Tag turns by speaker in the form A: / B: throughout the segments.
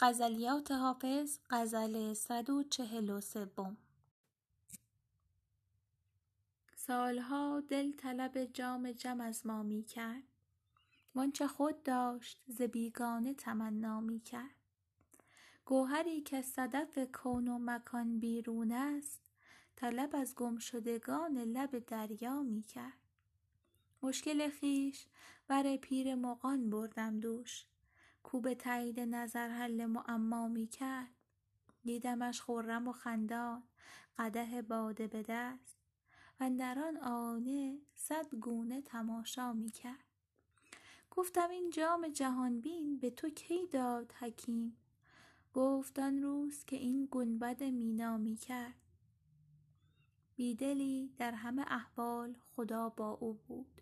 A: غزلیات حافظ غزل صد و چهل و سوم. سالها دل طلب جام جم از ما می کرد وآنچه خود داشت ز بیگانه تمنا می کرد گوهری کز صدف کون و مکان بیرون است طلب از گمشدگان لب دریا می کرد مشکل خویش بر پیر مغان بردم دوش. کو به تایید نظر حل معما می کرد. دیدمش خرم و خندان قدح باده به دست. واندر آن آینه صد گونه تماشا می کرد. گفتم این جام جهان بین به تو کی داد حکیم؟ گفت آن روز که این گنبد مینا می کرد. بی دلی در همه احوال خدا با او بود.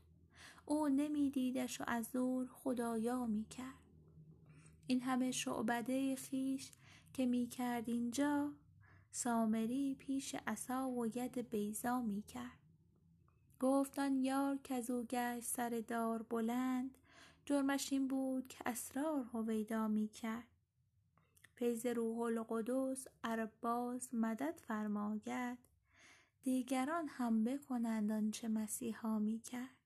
A: او نمی دیدش و از دور خدایا می کرد. این همه شعبده خویش که می کرد اینجا سامری پیش عصا و ید بیضا می کرد. گفت یار کزو گشت سر دار بلند جرمش این بود که اسرار هویدا می کرد. فیض روح القدس ار باز مدد فرماید دیگران هم بکنند آنچه مسیحا می کرد.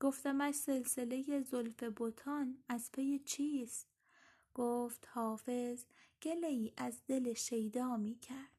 A: گفتمش سلسله زلف بتان از پی چیست؟ گفت حافظ گله ای از دل شیدا می کرد